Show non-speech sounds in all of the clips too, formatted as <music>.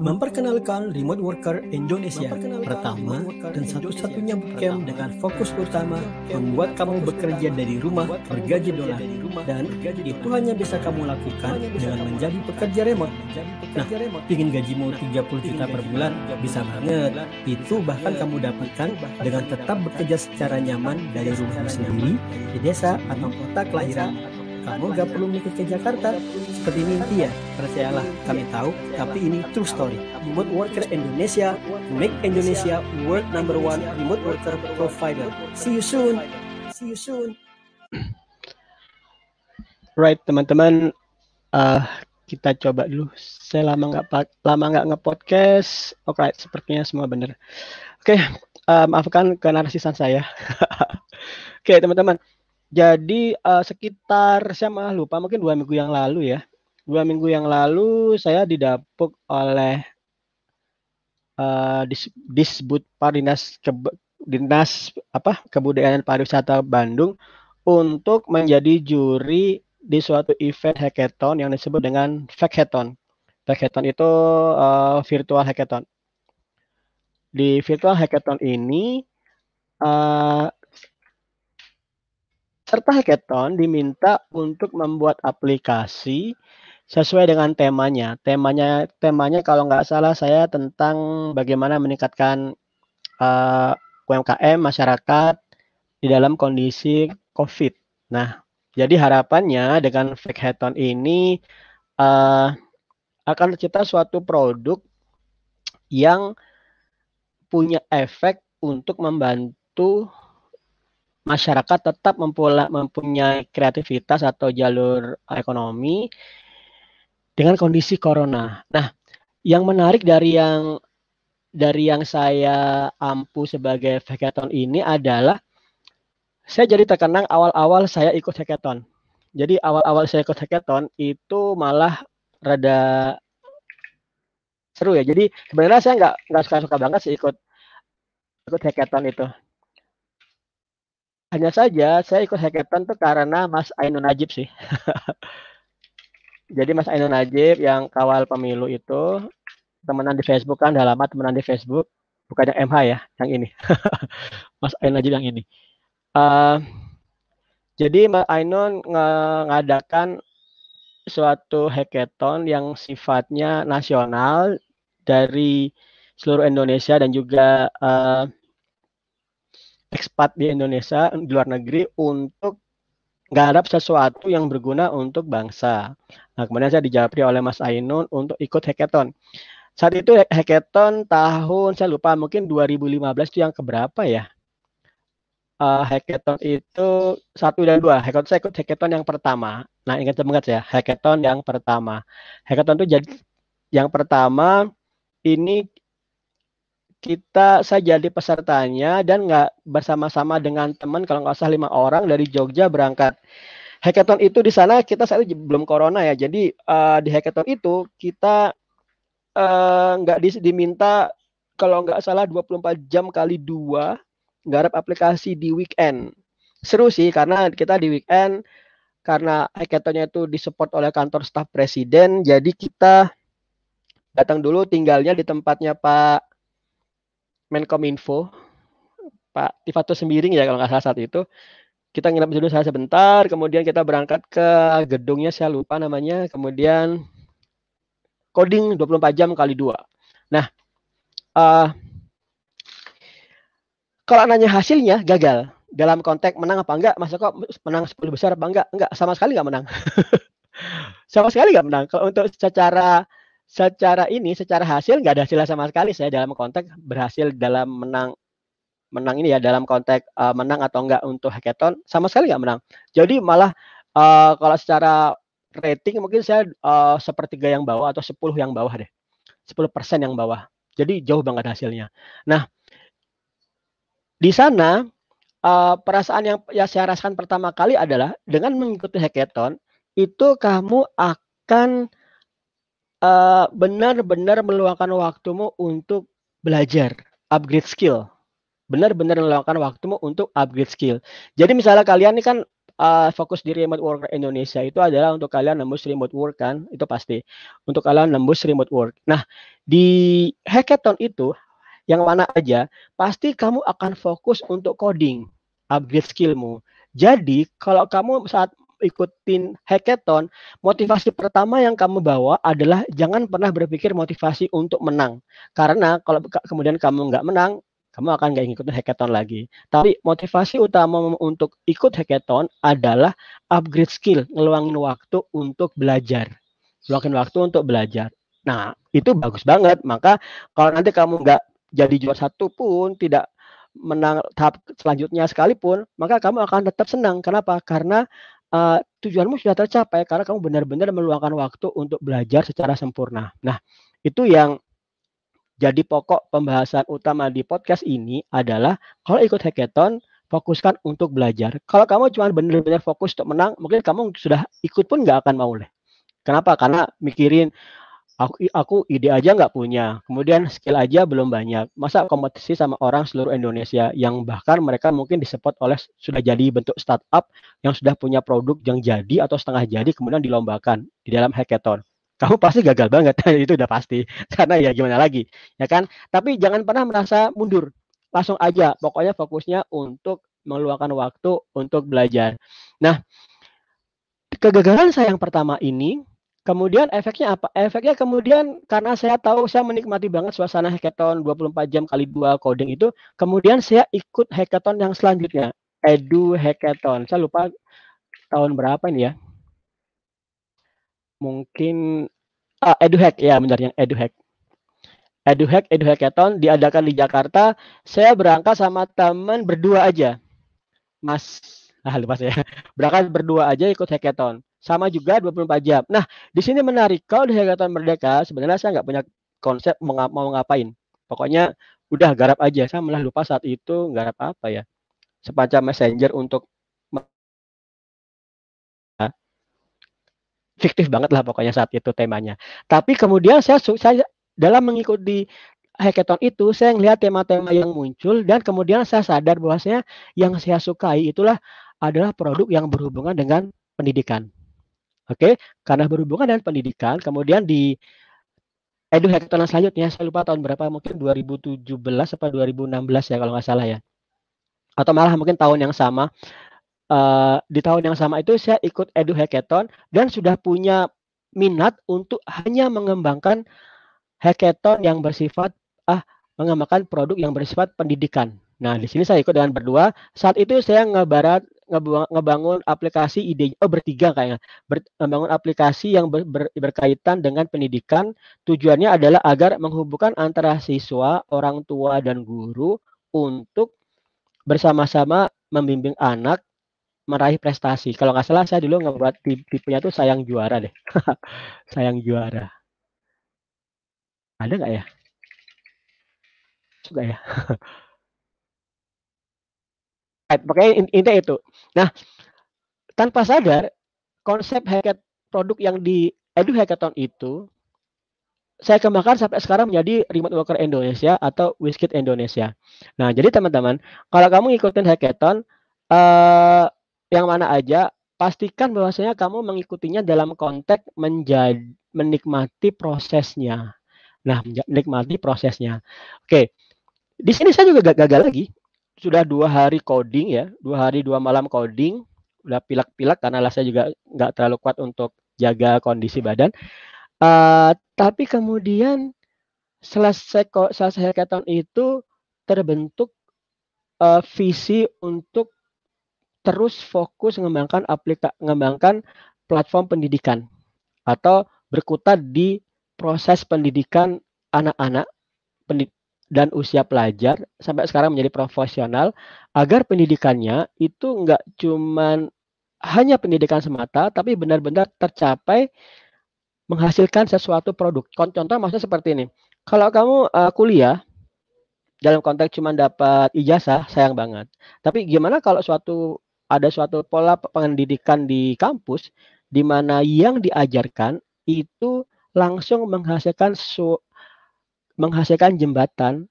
memperkenalkan Remote Worker Indonesia pertama dan satu-satunya bootcamp dengan fokus utama membuat kamu bekerja dari rumah bergaji dolar. dan itu hanya bisa kamu lakukan dengan menjadi pekerja remote. Nah, ingin gajimu 30 juta per bulan bisa banget. Itu bahkan kamu dapatkan dengan tetap bekerja secara nyaman dari rumahmu sendiri di desa atau kota kelahiran kamu gak perlu mikir ke Jakarta seperti mimpi ya. Percayalah, kami tahu, tapi ini true story. Remote Worker Indonesia, make Indonesia world number one remote worker provider. See you soon. See you soon. Right, teman-teman, uh, kita coba dulu. Saya lama nggak lama nggak nge-podcast. Oke, sepertinya semua benar. Oke, okay, uh, maafkan kenarsisan saya. <laughs> Oke, okay, teman-teman. Jadi uh, sekitar saya malah lupa mungkin dua minggu yang lalu ya. Dua minggu yang lalu saya didapuk oleh uh, dis, disbud Parinas ke, dinas apa kebudayaan pariwisata Bandung untuk menjadi juri di suatu event hackathon yang disebut dengan Hackathon. Hackathon itu uh, virtual hackathon. Di virtual hackathon ini uh, Serta hackathon diminta untuk membuat aplikasi sesuai dengan temanya. Temanya temanya kalau nggak salah saya tentang bagaimana meningkatkan uh, UMKM masyarakat di dalam kondisi COVID. Nah, jadi harapannya dengan hackathon ini uh, akan tercipta suatu produk yang punya efek untuk membantu masyarakat tetap mempunyai kreativitas atau jalur ekonomi dengan kondisi corona. Nah, yang menarik dari yang dari yang saya ampu sebagai hackathon ini adalah saya jadi terkenang awal-awal saya ikut hackathon. Jadi awal-awal saya ikut hackathon itu malah rada seru ya. Jadi sebenarnya saya nggak nggak suka-suka banget sih ikut ikut hackathon itu. Hanya saja saya ikut hackathon tuh karena Mas Ainun Najib sih. <laughs> Jadi Mas Ainun Najib yang kawal pemilu itu temenan di Facebook kan, udah lama temenan di Facebook. Bukan yang MH ya, yang ini. <laughs> Mas Ainun Najib yang ini. Uh, jadi Mas Ainun mengadakan suatu hackathon yang sifatnya nasional dari seluruh Indonesia dan juga uh, ekspat di Indonesia di luar negeri untuk garap sesuatu yang berguna untuk bangsa. Nah, kemudian saya dijawabri oleh Mas Ainun untuk ikut hackathon. Saat itu hackathon tahun saya lupa mungkin 2015 itu yang keberapa ya? Uh, hackathon itu satu dan dua. Hackathon saya ikut hackathon yang pertama. Nah ingat banget ya, hackathon yang pertama. Hackathon itu jadi yang pertama ini kita saya jadi pesertanya dan nggak bersama-sama dengan teman kalau nggak usah lima orang dari Jogja berangkat. Hackathon itu di sana kita saat itu belum corona ya, jadi uh, di hackathon itu kita uh, nggak di, diminta kalau nggak salah 24 jam kali dua garap aplikasi di weekend. Seru sih karena kita di weekend karena hackathonnya itu disupport oleh kantor staf presiden, jadi kita datang dulu tinggalnya di tempatnya Pak Menkominfo Pak Tifato Sembiring ya kalau nggak salah saat itu. Kita nginep dulu saya sebentar kemudian kita berangkat ke gedungnya saya lupa namanya. Kemudian coding 24 jam kali dua. Nah uh, kalau nanya hasilnya gagal. Dalam konteks menang apa enggak? Masa kok menang 10 besar apa enggak? Enggak sama sekali enggak menang. <laughs> Sama sekali enggak menang. Kalau untuk secara secara ini secara hasil nggak ada hasil sama sekali. Saya dalam konteks berhasil dalam menang menang ini ya dalam konteks uh, menang atau enggak untuk hackathon sama sekali nggak menang. Jadi malah uh, kalau secara rating mungkin saya uh, sepertiga yang bawah atau 10 yang bawah deh. 10% yang bawah. Jadi jauh banget hasilnya. Nah di sana uh, perasaan yang ya saya rasakan pertama kali adalah dengan mengikuti hackathon itu kamu akan uh, benar-benar meluangkan waktumu untuk belajar, upgrade skill. Benar-benar meluangkan waktumu untuk upgrade skill. Jadi misalnya kalian ini kan uh, fokus di remote work Indonesia itu adalah untuk kalian nembus remote work kan, itu pasti. Untuk kalian nembus remote work. Nah, di hackathon itu yang mana aja, pasti kamu akan fokus untuk coding, upgrade skillmu. Jadi, kalau kamu saat ikutin hackathon, motivasi pertama yang kamu bawa adalah jangan pernah berpikir motivasi untuk menang. Karena kalau kemudian kamu nggak menang, kamu akan nggak ikutin hackathon lagi. Tapi motivasi utama untuk ikut hackathon adalah upgrade skill, ngeluangin waktu untuk belajar. Ngeluangin waktu untuk belajar. Nah, itu bagus banget. Maka kalau nanti kamu nggak jadi juara satu pun, tidak menang tahap selanjutnya sekalipun, maka kamu akan tetap senang. Kenapa? Karena uh, tujuanmu sudah tercapai karena kamu benar-benar meluangkan waktu untuk belajar secara sempurna. Nah, itu yang jadi pokok pembahasan utama di podcast ini adalah kalau ikut hackathon fokuskan untuk belajar. Kalau kamu cuma benar-benar fokus untuk menang, mungkin kamu sudah ikut pun nggak akan mau deh. Kenapa? Karena mikirin aku aku ide aja nggak punya, kemudian skill aja belum banyak. Masa kompetisi sama orang seluruh Indonesia yang bahkan mereka mungkin disupport oleh sudah jadi bentuk startup yang sudah punya produk yang jadi atau setengah jadi kemudian dilombakan di dalam hackathon. Kamu pasti gagal banget, <laughs> itu udah pasti. Karena ya gimana lagi, ya kan? Tapi jangan pernah merasa mundur. Langsung aja, pokoknya fokusnya untuk meluangkan waktu untuk belajar. Nah, kegagalan saya yang pertama ini Kemudian efeknya apa? Efeknya kemudian karena saya tahu saya menikmati banget suasana hackathon 24 jam kali dua coding itu, kemudian saya ikut hackathon yang selanjutnya, Edu Hackathon. Saya lupa tahun berapa ini ya. Mungkin ah, Edu Hack ya benar yang Edu Hack. Edu Hack, Edu Hackathon diadakan di Jakarta. Saya berangkat sama teman berdua aja. Mas, ah lupa saya. <laughs> Berangkat berdua aja ikut hackathon sama juga 24 jam. Nah, di sini menarik. Kalau di Hackathon Merdeka, sebenarnya saya nggak punya konsep mau, ngapain. Pokoknya udah garap aja. Saya malah lupa saat itu garap apa ya. Semacam messenger untuk fiktif banget lah pokoknya saat itu temanya. Tapi kemudian saya, saya dalam mengikuti hackathon itu saya melihat tema-tema yang muncul dan kemudian saya sadar bahwasanya yang saya sukai itulah adalah produk yang berhubungan dengan pendidikan. Oke, karena berhubungan dengan pendidikan, kemudian di Edu Hackathon selanjutnya, saya lupa tahun berapa, mungkin 2017 atau 2016 ya kalau nggak salah ya. Atau malah mungkin tahun yang sama. Uh, di tahun yang sama itu saya ikut Edu Hackathon dan sudah punya minat untuk hanya mengembangkan hackathon yang bersifat ah mengembangkan produk yang bersifat pendidikan. Nah, di sini saya ikut dengan berdua. Saat itu saya ngebarat ngebangun aplikasi ide oh bertiga kayaknya. Ber, membangun aplikasi yang ber, ber, berkaitan dengan pendidikan. Tujuannya adalah agar menghubungkan antara siswa orang tua dan guru untuk bersama-sama membimbing anak meraih prestasi. Kalau nggak salah saya dulu ngebuat tipenya tuh sayang juara deh. <laughs> Sayang juara. Ada nggak ya? Suka ya <laughs> Makanya intinya itu. Nah, tanpa sadar konsep hackathon produk yang di Edu Hackathon itu saya kembangkan sampai sekarang menjadi Remote Worker Indonesia atau Wizkid Indonesia. Nah, jadi teman-teman, kalau kamu ngikutin hackathon uh, yang mana aja, pastikan bahwasanya kamu mengikutinya dalam konteks menjadi menikmati prosesnya. Nah, menikmati prosesnya. Oke. Di sini saya juga gagal lagi sudah dua hari coding ya, dua hari dua malam coding, udah pilek-pilek karena saya juga nggak terlalu kuat untuk jaga kondisi badan. Uh, tapi kemudian selesai selesai hackathon itu terbentuk uh, visi untuk terus fokus mengembangkan aplikasi mengembangkan platform pendidikan atau berkutat di proses pendidikan anak-anak dan usia pelajar sampai sekarang menjadi profesional agar pendidikannya itu enggak cuman hanya pendidikan semata tapi benar-benar tercapai menghasilkan sesuatu produk. Contoh maksudnya seperti ini. Kalau kamu uh, kuliah dalam konteks cuma dapat ijazah sayang banget. Tapi gimana kalau suatu ada suatu pola pendidikan di kampus di mana yang diajarkan itu langsung menghasilkan menghasilkan jembatan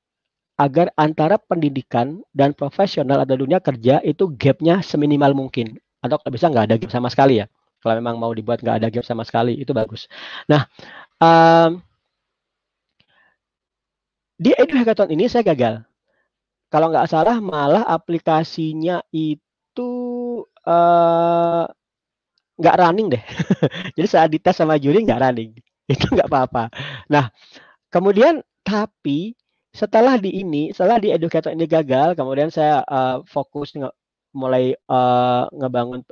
agar antara pendidikan dan profesional atau dunia kerja itu gapnya seminimal mungkin. atau kalau bisa nggak ada game sama sekali ya. Kalau memang mau dibuat nggak ada game sama sekali itu bagus. Nah, um, di Edu Hackathon ini saya gagal. Kalau nggak salah malah aplikasinya itu uh, nggak running deh. <laughs> Jadi saat dites sama juri nggak running. Itu nggak apa-apa. Nah, kemudian tapi setelah di ini, setelah di educator ini gagal, kemudian saya uh, fokus nge mulai uh, ngebangun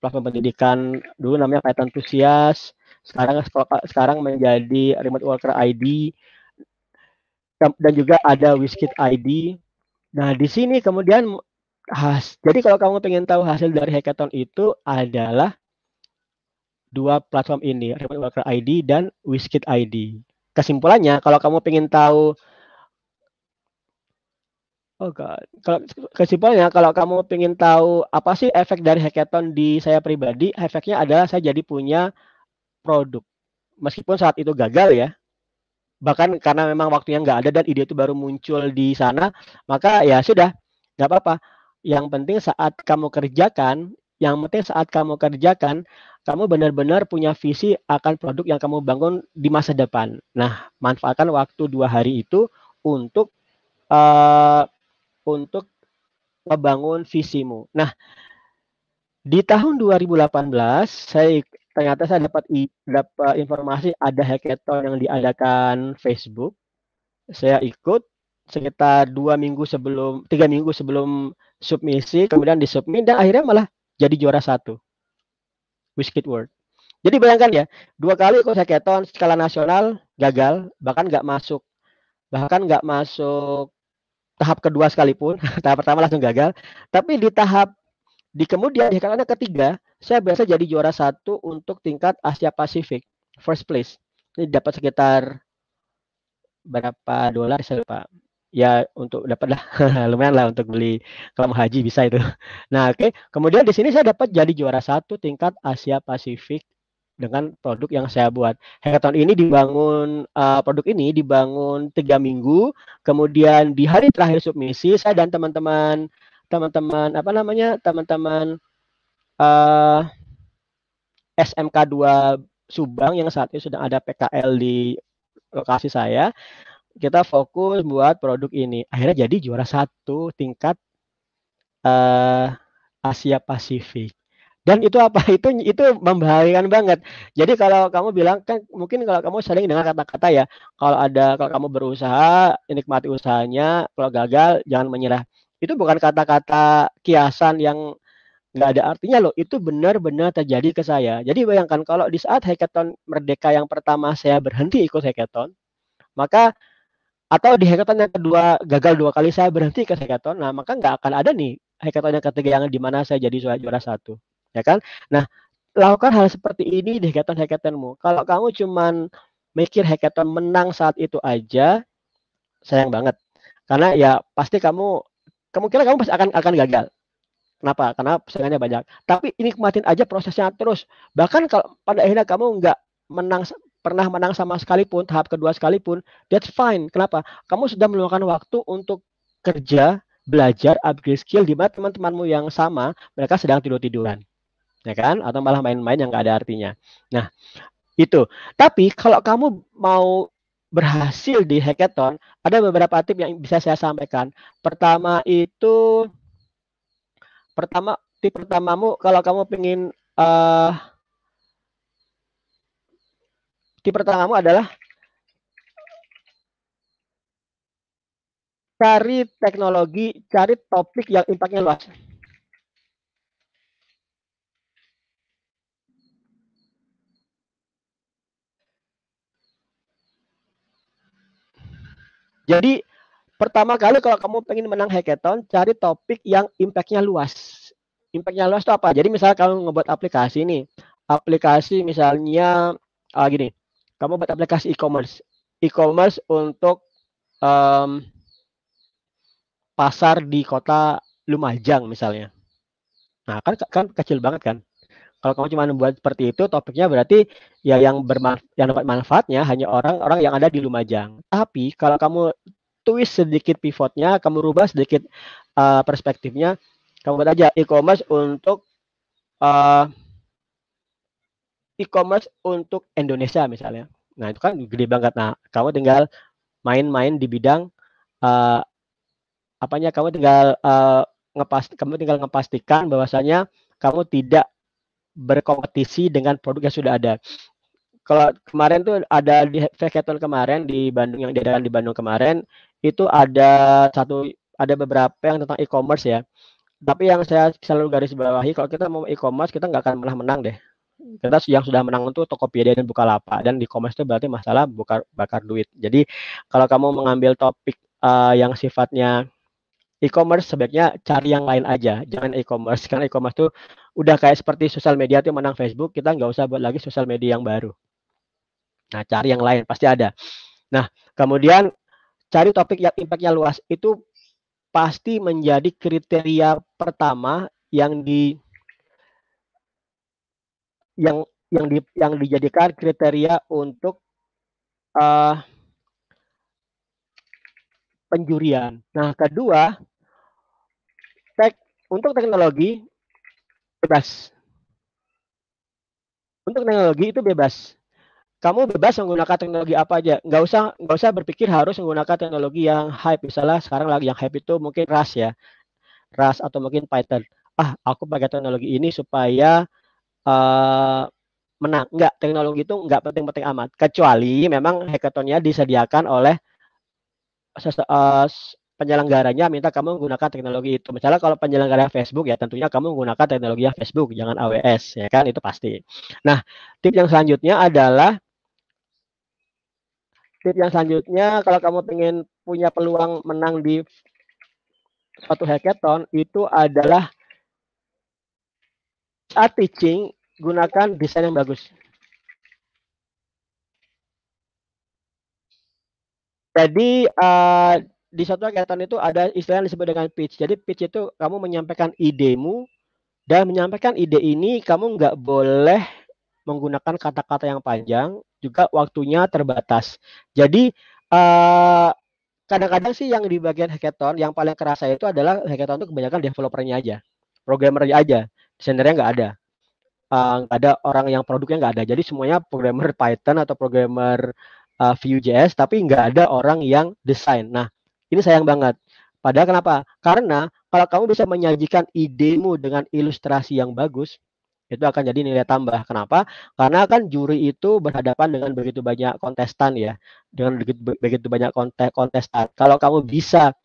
platform pendidikan dulu namanya Python Enthusiast, sekarang sekarang menjadi Remote Worker ID dan juga ada Wizkid ID. Nah, di sini kemudian has, jadi kalau kamu pengen tahu hasil dari hackathon itu adalah dua platform ini, Remote Worker ID dan Wizkid ID. Kesimpulannya, kalau kamu pengen tahu Oh God. Kalau kesimpulannya, kalau kamu pengen tahu apa sih efek dari hackathon di saya pribadi, efeknya adalah saya jadi punya produk. Meskipun saat itu gagal ya, bahkan karena memang waktunya nggak ada dan ide itu baru muncul di sana, maka ya sudah, nggak apa-apa. Yang penting saat kamu kerjakan, yang penting saat kamu kerjakan, kamu benar-benar punya visi akan produk yang kamu bangun di masa depan. Nah, manfaatkan waktu dua hari itu untuk uh, untuk membangun visimu. Nah, di tahun 2018 saya ternyata saya dapat dapat informasi ada hackathon yang diadakan Facebook. Saya ikut sekitar dua minggu sebelum tiga minggu sebelum submisi, kemudian disubmit dan akhirnya malah jadi juara satu. Wizkid World. Jadi bayangkan ya, dua kali ikut hackathon skala nasional gagal, bahkan nggak masuk, bahkan nggak masuk tahap kedua sekalipun, <laughs> tahap pertama langsung gagal. Tapi di tahap di kemudian di hackathon ketiga, saya biasa jadi juara satu untuk tingkat Asia Pasifik, first place. Ini dapat sekitar berapa dolar saya lupa. Ya untuk dapat lah <laughs> lumayan lah untuk beli kalau mau haji bisa itu. <laughs> Nah oke, okay. kemudian di sini saya dapat jadi juara satu tingkat Asia Pasifik dengan produk yang saya buat. Hackathon ini dibangun uh, produk ini dibangun tiga minggu, kemudian di hari terakhir submisi saya dan teman-teman teman-teman apa namanya teman-teman uh, SMK 2 Subang yang saat ini sudah ada PKL di lokasi saya, kita fokus buat produk ini. Akhirnya jadi juara satu tingkat uh, Asia Pasifik. Dan itu apa? <laughs> Itu itu membahayakan banget. Jadi kalau kamu bilang kan mungkin kalau kamu sering dengar kata-kata ya, kalau ada kalau kamu berusaha, nikmati usahanya, kalau gagal jangan menyerah. Itu bukan kata-kata kiasan yang nggak ada artinya loh. Itu benar-benar terjadi ke saya. Jadi bayangkan kalau di saat hackathon Merdeka yang pertama saya berhenti ikut hackathon, maka atau di hackathon yang kedua gagal dua kali saya berhenti ke hackathon, nah maka nggak akan ada nih hackathon yang ketiga yang di mana saya jadi juara satu, ya kan? Nah lakukan hal seperti ini di hackathon hackathonmu. Kalau kamu cuman mikir hackathon menang saat itu aja, sayang banget. Karena ya pasti kamu kemungkinan kamu pasti akan akan gagal. Kenapa? Karena persaingannya banyak. Tapi ini nikmatin aja prosesnya terus. Bahkan kalau pada akhirnya kamu nggak menang pernah menang sama sekalipun tahap kedua sekalipun, that's fine. Kenapa? Kamu sudah meluangkan waktu untuk kerja, belajar, upgrade skill di mana teman-temanmu yang sama mereka sedang tidur tiduran, ya kan? Atau malah main-main yang nggak ada artinya. Nah itu. Tapi kalau kamu mau berhasil di hackathon, ada beberapa tips yang bisa saya sampaikan. Pertama itu pertama tip pertamamu kalau kamu pengen uh, tip pertamamu adalah cari teknologi, cari topik yang impactnya luas. Jadi pertama kali kalau kamu pengen menang hackathon, cari topik yang impact-nya luas. Impact-nya luas itu apa? Jadi misalnya kamu ngebuat aplikasi nih, aplikasi misalnya uh, gini, kamu buat aplikasi e-commerce, e-commerce untuk um, pasar di kota Lumajang misalnya. Nah kan kan kecil banget kan. Kalau kamu cuma membuat seperti itu, topiknya berarti ya yang bermanfaat, yang dapat manfaatnya hanya orang-orang yang ada di Lumajang. Tapi kalau kamu twist sedikit pivotnya, kamu rubah sedikit uh, perspektifnya, kamu buat aja e-commerce untuk uh, e-commerce untuk Indonesia misalnya. Nah, itu kan gede banget. Nah, kamu tinggal main-main di bidang uh, apanya kamu tinggal uh, ngepas kamu tinggal ngepastikan bahwasanya kamu tidak berkompetisi dengan produk yang sudah ada. Kalau kemarin tuh ada di Hackathon kemarin di Bandung yang diadakan di Bandung kemarin itu ada satu ada beberapa yang tentang e-commerce ya. Tapi yang saya selalu garis bawahi kalau kita mau e-commerce kita nggak akan pernah menang deh kita yang sudah menang itu Tokopedia dan Bukalapak dan di e-commerce itu berarti masalah buka, bakar duit. Jadi kalau kamu mengambil topik uh, yang sifatnya e-commerce sebaiknya cari yang lain aja, jangan e-commerce karena e-commerce itu udah kayak seperti sosial media itu menang Facebook, kita nggak usah buat lagi sosial media yang baru. Nah, cari yang lain pasti ada. Nah, kemudian cari topik yang impactnya luas itu pasti menjadi kriteria pertama yang di yang yang di yang dijadikan kriteria untuk uh, penjurian. Nah, kedua, tek untuk teknologi bebas. Untuk teknologi itu bebas. Kamu bebas menggunakan teknologi apa aja. Nggak usah nggak usah berpikir harus menggunakan teknologi yang hype. Misalnya sekarang lagi yang hype itu mungkin Rust ya. Rust atau mungkin Python. Ah, aku pakai teknologi ini supaya uh, menang. Enggak, teknologi itu enggak penting-penting amat. Kecuali memang hackathonnya disediakan oleh uh, penyelenggaranya minta kamu menggunakan teknologi itu. Misalnya kalau penyelenggara Facebook ya tentunya kamu menggunakan teknologi Facebook, jangan AWS ya kan itu pasti. Nah, tip yang selanjutnya adalah tip yang selanjutnya kalau kamu ingin punya peluang menang di suatu hackathon itu adalah saat teaching gunakan desain yang bagus. Jadi uh, di suatu kegiatan itu ada istilah yang disebut dengan pitch. Jadi pitch itu kamu menyampaikan idemu dan menyampaikan ide ini kamu nggak boleh menggunakan kata-kata yang panjang, juga waktunya terbatas. Jadi kadang kadang-kadang sih yang di bagian hackathon yang paling kerasa itu adalah hackathon itu kebanyakan developernya aja, programmernya aja, desainernya nggak ada uh, ada orang yang produknya nggak ada. Jadi semuanya programmer <laughs> Python atau programmer uh, Vue.js, tapi nggak ada orang yang desain. Nah, ini sayang banget. Padahal kenapa? Karena kalau kamu bisa menyajikan idemu dengan ilustrasi yang bagus, itu akan jadi nilai tambah. Kenapa? Karena kan juri itu berhadapan dengan begitu banyak kontestan ya, dengan begitu, begitu banyak kontestan. Kalau kamu bisa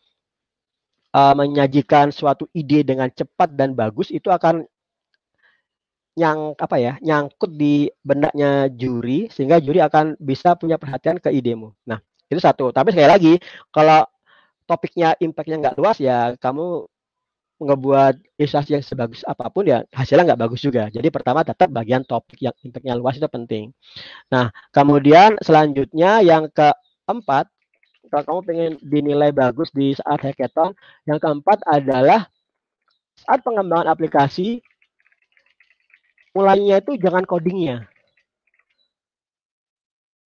uh, menyajikan suatu ide dengan cepat dan bagus, itu akan yang apa ya nyangkut di benaknya juri sehingga juri akan bisa punya perhatian ke idemu. Nah itu satu. Tapi sekali lagi kalau topiknya impactnya nggak luas ya kamu ngebuat ilustrasi yang sebagus apa pun ya hasilnya nggak bagus juga. Jadi pertama tetap bagian topik yang impactnya luas itu penting. Nah kemudian selanjutnya yang keempat kalau kamu pengen dinilai bagus di saat hackathon, yang keempat adalah saat pengembangan aplikasi mulainya itu jangan codingnya.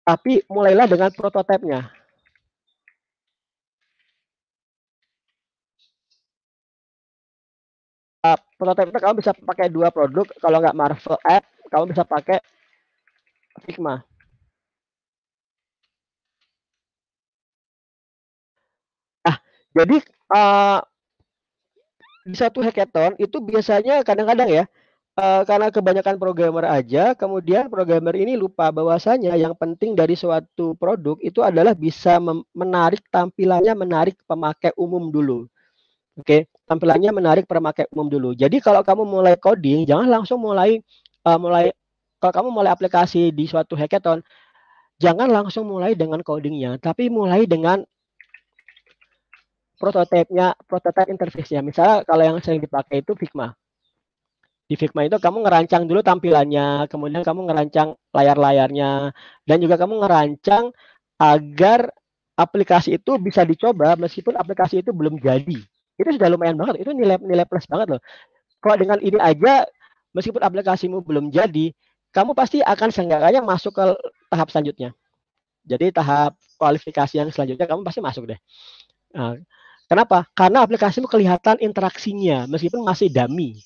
Tapi mulailah dengan prototipenya. Uh, prototipe kamu bisa pakai dua produk. Kalau nggak Marvel App, kamu bisa pakai Figma. Nah, jadi uh, di satu hackathon itu biasanya kadang-kadang ya uh, karena kebanyakan programmer aja, kemudian programmer ini lupa bahwasanya yang penting dari suatu produk itu adalah bisa menarik tampilannya menarik pemakai umum dulu. Oke, okay? tampilannya menarik pemakai umum dulu. Jadi kalau kamu mulai coding, jangan langsung mulai uh, mulai kalau kamu mulai aplikasi di suatu hackathon, jangan langsung mulai dengan codingnya, tapi mulai dengan prototipenya, prototype interface-nya. Misalnya kalau yang sering dipakai itu Figma di Figma itu kamu ngerancang dulu tampilannya, kemudian kamu ngerancang layar-layarnya, dan juga kamu ngerancang agar aplikasi itu bisa dicoba meskipun aplikasi itu belum jadi. Itu sudah lumayan banget, itu nilai nilai plus banget loh. Kalau dengan ini aja, meskipun aplikasimu belum jadi, kamu pasti akan seenggaknya masuk ke tahap selanjutnya. Jadi tahap kualifikasi yang selanjutnya kamu pasti masuk deh. Nah, kenapa? Karena aplikasimu kelihatan interaksinya meskipun masih dummy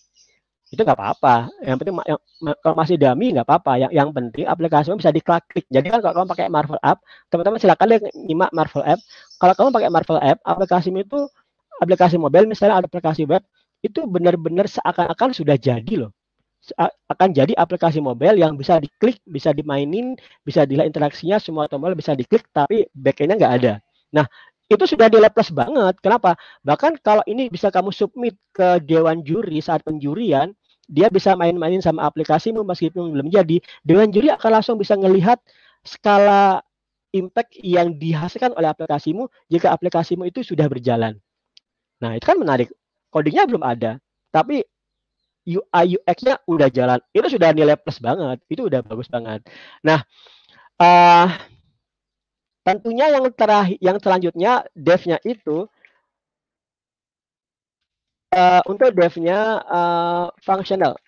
itu nggak apa-apa. Yang penting yang, kalau masih dummy nggak apa-apa. Yang yang penting aplikasimu bisa diklik. Jadi kan kalau kamu pakai Marvel App, teman-teman silakan deh nyimak Marvel App. Kalau kamu pakai Marvel App, aplikasimu itu aplikasi mobile misalnya ada aplikasi web itu benar-benar seakan-akan sudah jadi loh akan jadi aplikasi mobile yang bisa diklik, bisa dimainin, bisa dilihat interaksinya, semua tombol bisa diklik, tapi backendnya nggak ada. Nah, itu sudah di plus banget. Kenapa? Bahkan kalau ini bisa kamu submit ke dewan juri saat penjurian, dia bisa main-mainin sama aplikasimu meskipun belum jadi. Dewan juri akan langsung bisa melihat skala impact yang dihasilkan oleh aplikasimu jika aplikasimu itu sudah berjalan. Nah, itu kan menarik. Codingnya belum ada, tapi UI UX-nya udah jalan. Itu sudah nilai plus banget. Itu udah bagus banget. Nah, uh, tentunya yang terakhir, yang selanjutnya dev-nya itu uh, untuk dev-nya uh, functional.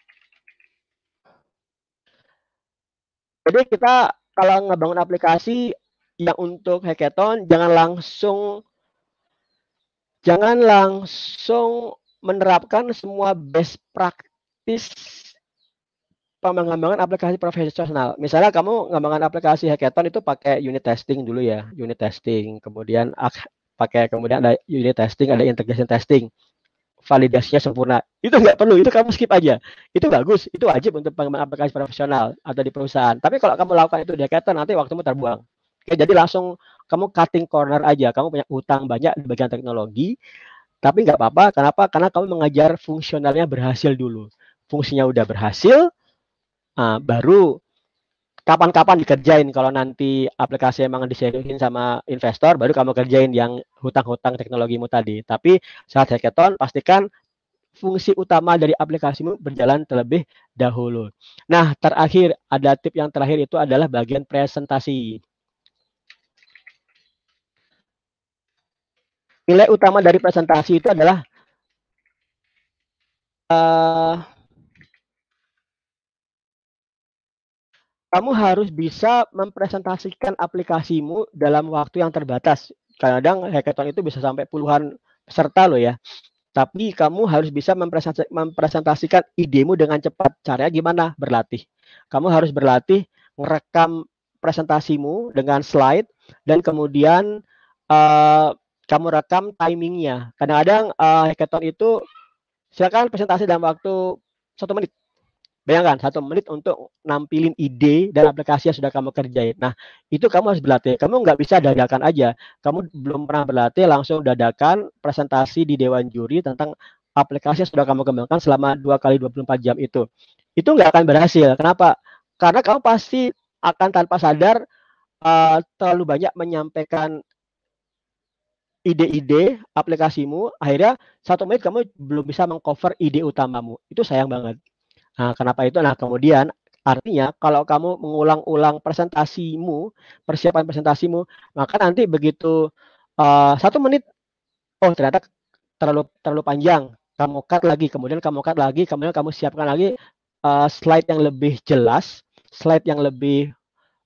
Jadi kita kalau ngebangun aplikasi yang untuk hackathon jangan langsung jangan langsung menerapkan semua best practice pengembangan aplikasi profesional. Misalnya kamu ngembangkan aplikasi hackathon itu pakai unit testing dulu ya, unit testing. Kemudian pakai kemudian ada unit testing, ada integration testing. Validasinya sempurna. Itu nggak perlu, itu kamu skip aja. Itu bagus, itu wajib untuk pengembangan aplikasi profesional atau di perusahaan. Tapi kalau kamu lakukan itu di hackathon nanti waktumu terbuang. Oke, jadi langsung kamu cutting corner aja. Kamu punya utang banyak di bagian teknologi, tapi nggak apa-apa. Kenapa? Karena kamu mengajar fungsionalnya berhasil dulu. Fungsinya udah berhasil, uh, baru kapan-kapan dikerjain. Kalau nanti aplikasi emang diseriusin sama investor, baru kamu kerjain yang hutang-hutang teknologimu tadi. Tapi saat hackathon, pastikan fungsi utama dari aplikasimu berjalan terlebih dahulu. Nah, terakhir ada tip yang terakhir itu adalah bagian presentasi. nilai utama dari presentasi itu adalah uh, kamu harus bisa mempresentasikan aplikasimu dalam waktu yang terbatas. Kadang hackathon itu bisa sampai puluhan peserta loh ya. Tapi kamu harus bisa mempresentasikan idemu dengan cepat. Caranya gimana? Berlatih. Kamu harus berlatih merekam presentasimu dengan slide dan kemudian uh, kamu rekam timingnya. Kadang-kadang uh, hackathon itu silakan presentasi dalam waktu satu menit. Bayangkan satu menit untuk nampilin ide dan aplikasi yang sudah kamu kerjain. Nah itu kamu harus berlatih. Kamu nggak bisa dadakan aja. Kamu belum pernah berlatih langsung dadakan presentasi di dewan juri tentang aplikasi yang sudah kamu kembangkan selama dua kali 24 jam itu. Itu nggak akan berhasil. Kenapa? Karena kamu pasti akan tanpa sadar uh, terlalu banyak menyampaikan ide-ide aplikasimu, akhirnya satu menit kamu belum bisa mengcover ide utamamu. Itu sayang banget. Nah, kenapa itu? Nah, kemudian artinya kalau kamu mengulang-ulang presentasimu, persiapan presentasimu, maka nanti begitu uh, satu menit, oh ternyata terlalu terlalu panjang, kamu cut lagi, kemudian kamu cut lagi, kemudian kamu siapkan lagi uh, slide yang lebih jelas, slide yang lebih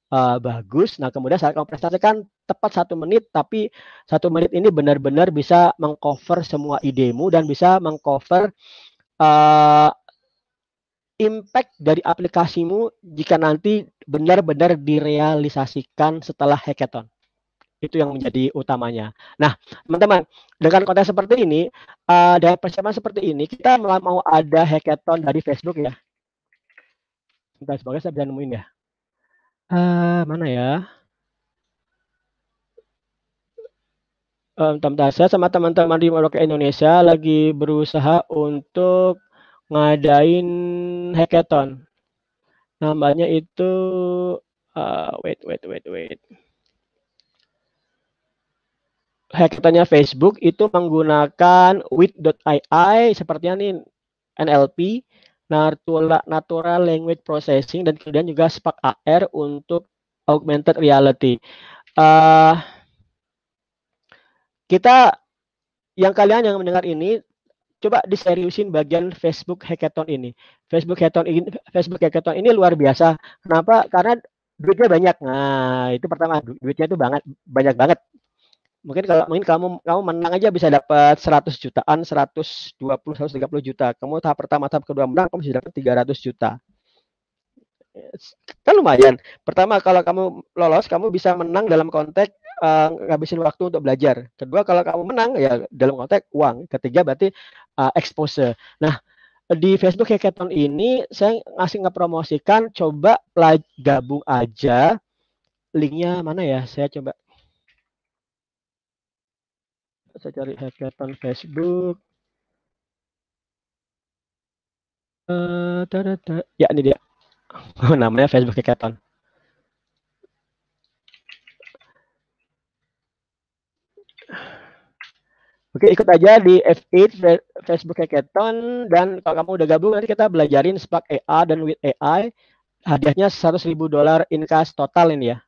uh, bagus. Nah, kemudian saat kamu presentasikan tepat satu menit, tapi satu menit ini benar-benar bisa mengcover semua idemu dan bisa mengcover uh, impact dari aplikasimu jika nanti benar-benar direalisasikan setelah hackathon. Itu yang menjadi utamanya. Nah, teman-teman, dengan konten seperti ini, uh, dengan persiapan seperti ini, kita mau ada hackathon dari Facebook ya. Sebentar, semoga saya bisa nemuin ya. Uh, mana ya? Um, saya sama teman-teman di Merauke Indonesia lagi berusaha untuk ngadain hackathon. Namanya itu uh, wait wait wait wait. Hackathonnya Facebook itu menggunakan with.ai sepertinya nih NLP natural, natural language processing dan kemudian juga Spark AR untuk augmented reality. Uh, kita yang kalian yang mendengar ini coba diseriusin bagian Facebook Hackathon ini. Facebook Hackathon ini Facebook Hackathon ini luar biasa. Kenapa? Karena duitnya banyak. Nah, itu pertama duitnya itu banget banyak banget. Mungkin kalau mungkin kamu kamu menang aja bisa dapat 100 jutaan, 120, 130 juta. Kamu tahap pertama, tahap kedua menang, kamu bisa dapat 300 juta. Kan lumayan. Pertama kalau kamu lolos, kamu bisa menang dalam konteks uh, ngabisin waktu untuk belajar. Kedua kalau kamu menang ya dalam konteks uang. Ketiga berarti uh, exposure. Nah, di Facebook Hackathon ini saya ngasih ngepromosikan coba gabung aja linknya mana ya saya coba saya cari hackathon Facebook. Uh, ya ini dia. <laughs> namanya Facebook Hackathon. Oke, ikut aja di F8 Facebook Hackathon dan kalau kamu udah gabung nanti kita belajarin Spark AI dan with AI. Hadiahnya 100 ribu dolar in cash total ini ya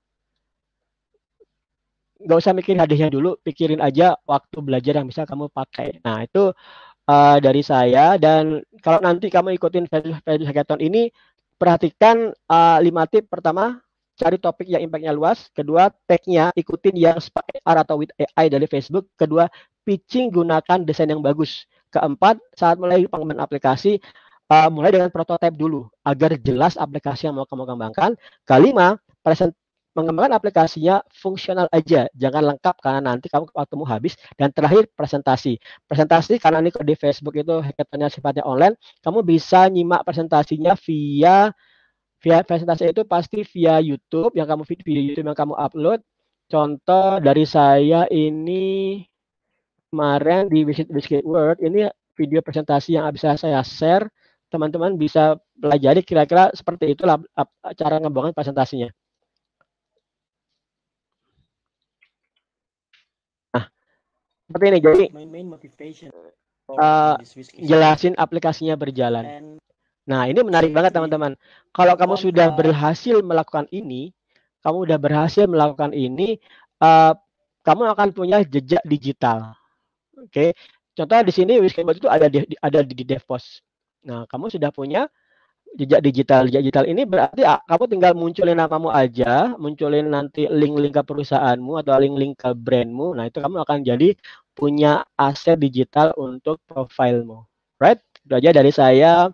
nggak usah mikir hadiahnya dulu, pikirin aja waktu belajar yang bisa kamu pakai. Nah, itu uh, dari saya dan kalau nanti kamu ikutin Facebook Hackathon ini perhatikan uh, lima tip pertama cari topik yang impactnya luas. Kedua tagnya ikutin yang R atau with AI dari Facebook. Kedua pitching gunakan desain yang bagus. Keempat saat mulai pengembangan aplikasi uh, mulai dengan prototipe dulu agar jelas aplikasi yang mau kamu kembangkan. Kelima present mengembangkan aplikasinya fungsional aja, jangan lengkap karena nanti kamu waktumu habis. Dan terakhir presentasi. Presentasi karena ini di Facebook itu hackathonnya sifatnya online, kamu bisa nyimak presentasinya via via presentasi itu pasti via YouTube yang kamu video YouTube yang kamu upload. Contoh dari saya ini kemarin di Visit Visit World ini video presentasi yang bisa saya share teman-teman bisa pelajari kira-kira seperti itulah cara ngembangin presentasinya. seperti ini jadi uh, jelasin aplikasinya berjalan nah ini menarik banget teman-teman. Kalau kamu sudah berhasil melakukan ini kamu sudah berhasil melakukan ini uh, kamu akan punya jejak digital. Oke. Okay? contoh di sini Wisconsin itu ada di ada di DevPost nah kamu sudah punya jejak digital. Jejak digital ini berarti ah, kamu tinggal munculin namamu aja munculin nanti link-link ke perusahaanmu atau link-link ke brandmu. Nah itu kamu akan jadi punya aset digital untuk profilmu. Right? Itu aja dari saya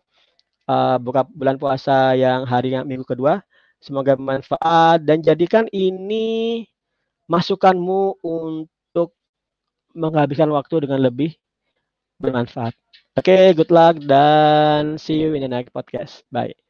uh, buka bulan puasa yang hari yang minggu kedua semoga bermanfaat dan jadikan ini masukanmu untuk menghabiskan waktu dengan lebih bermanfaat Oke, okay, good luck dan see you in the next podcast. Bye.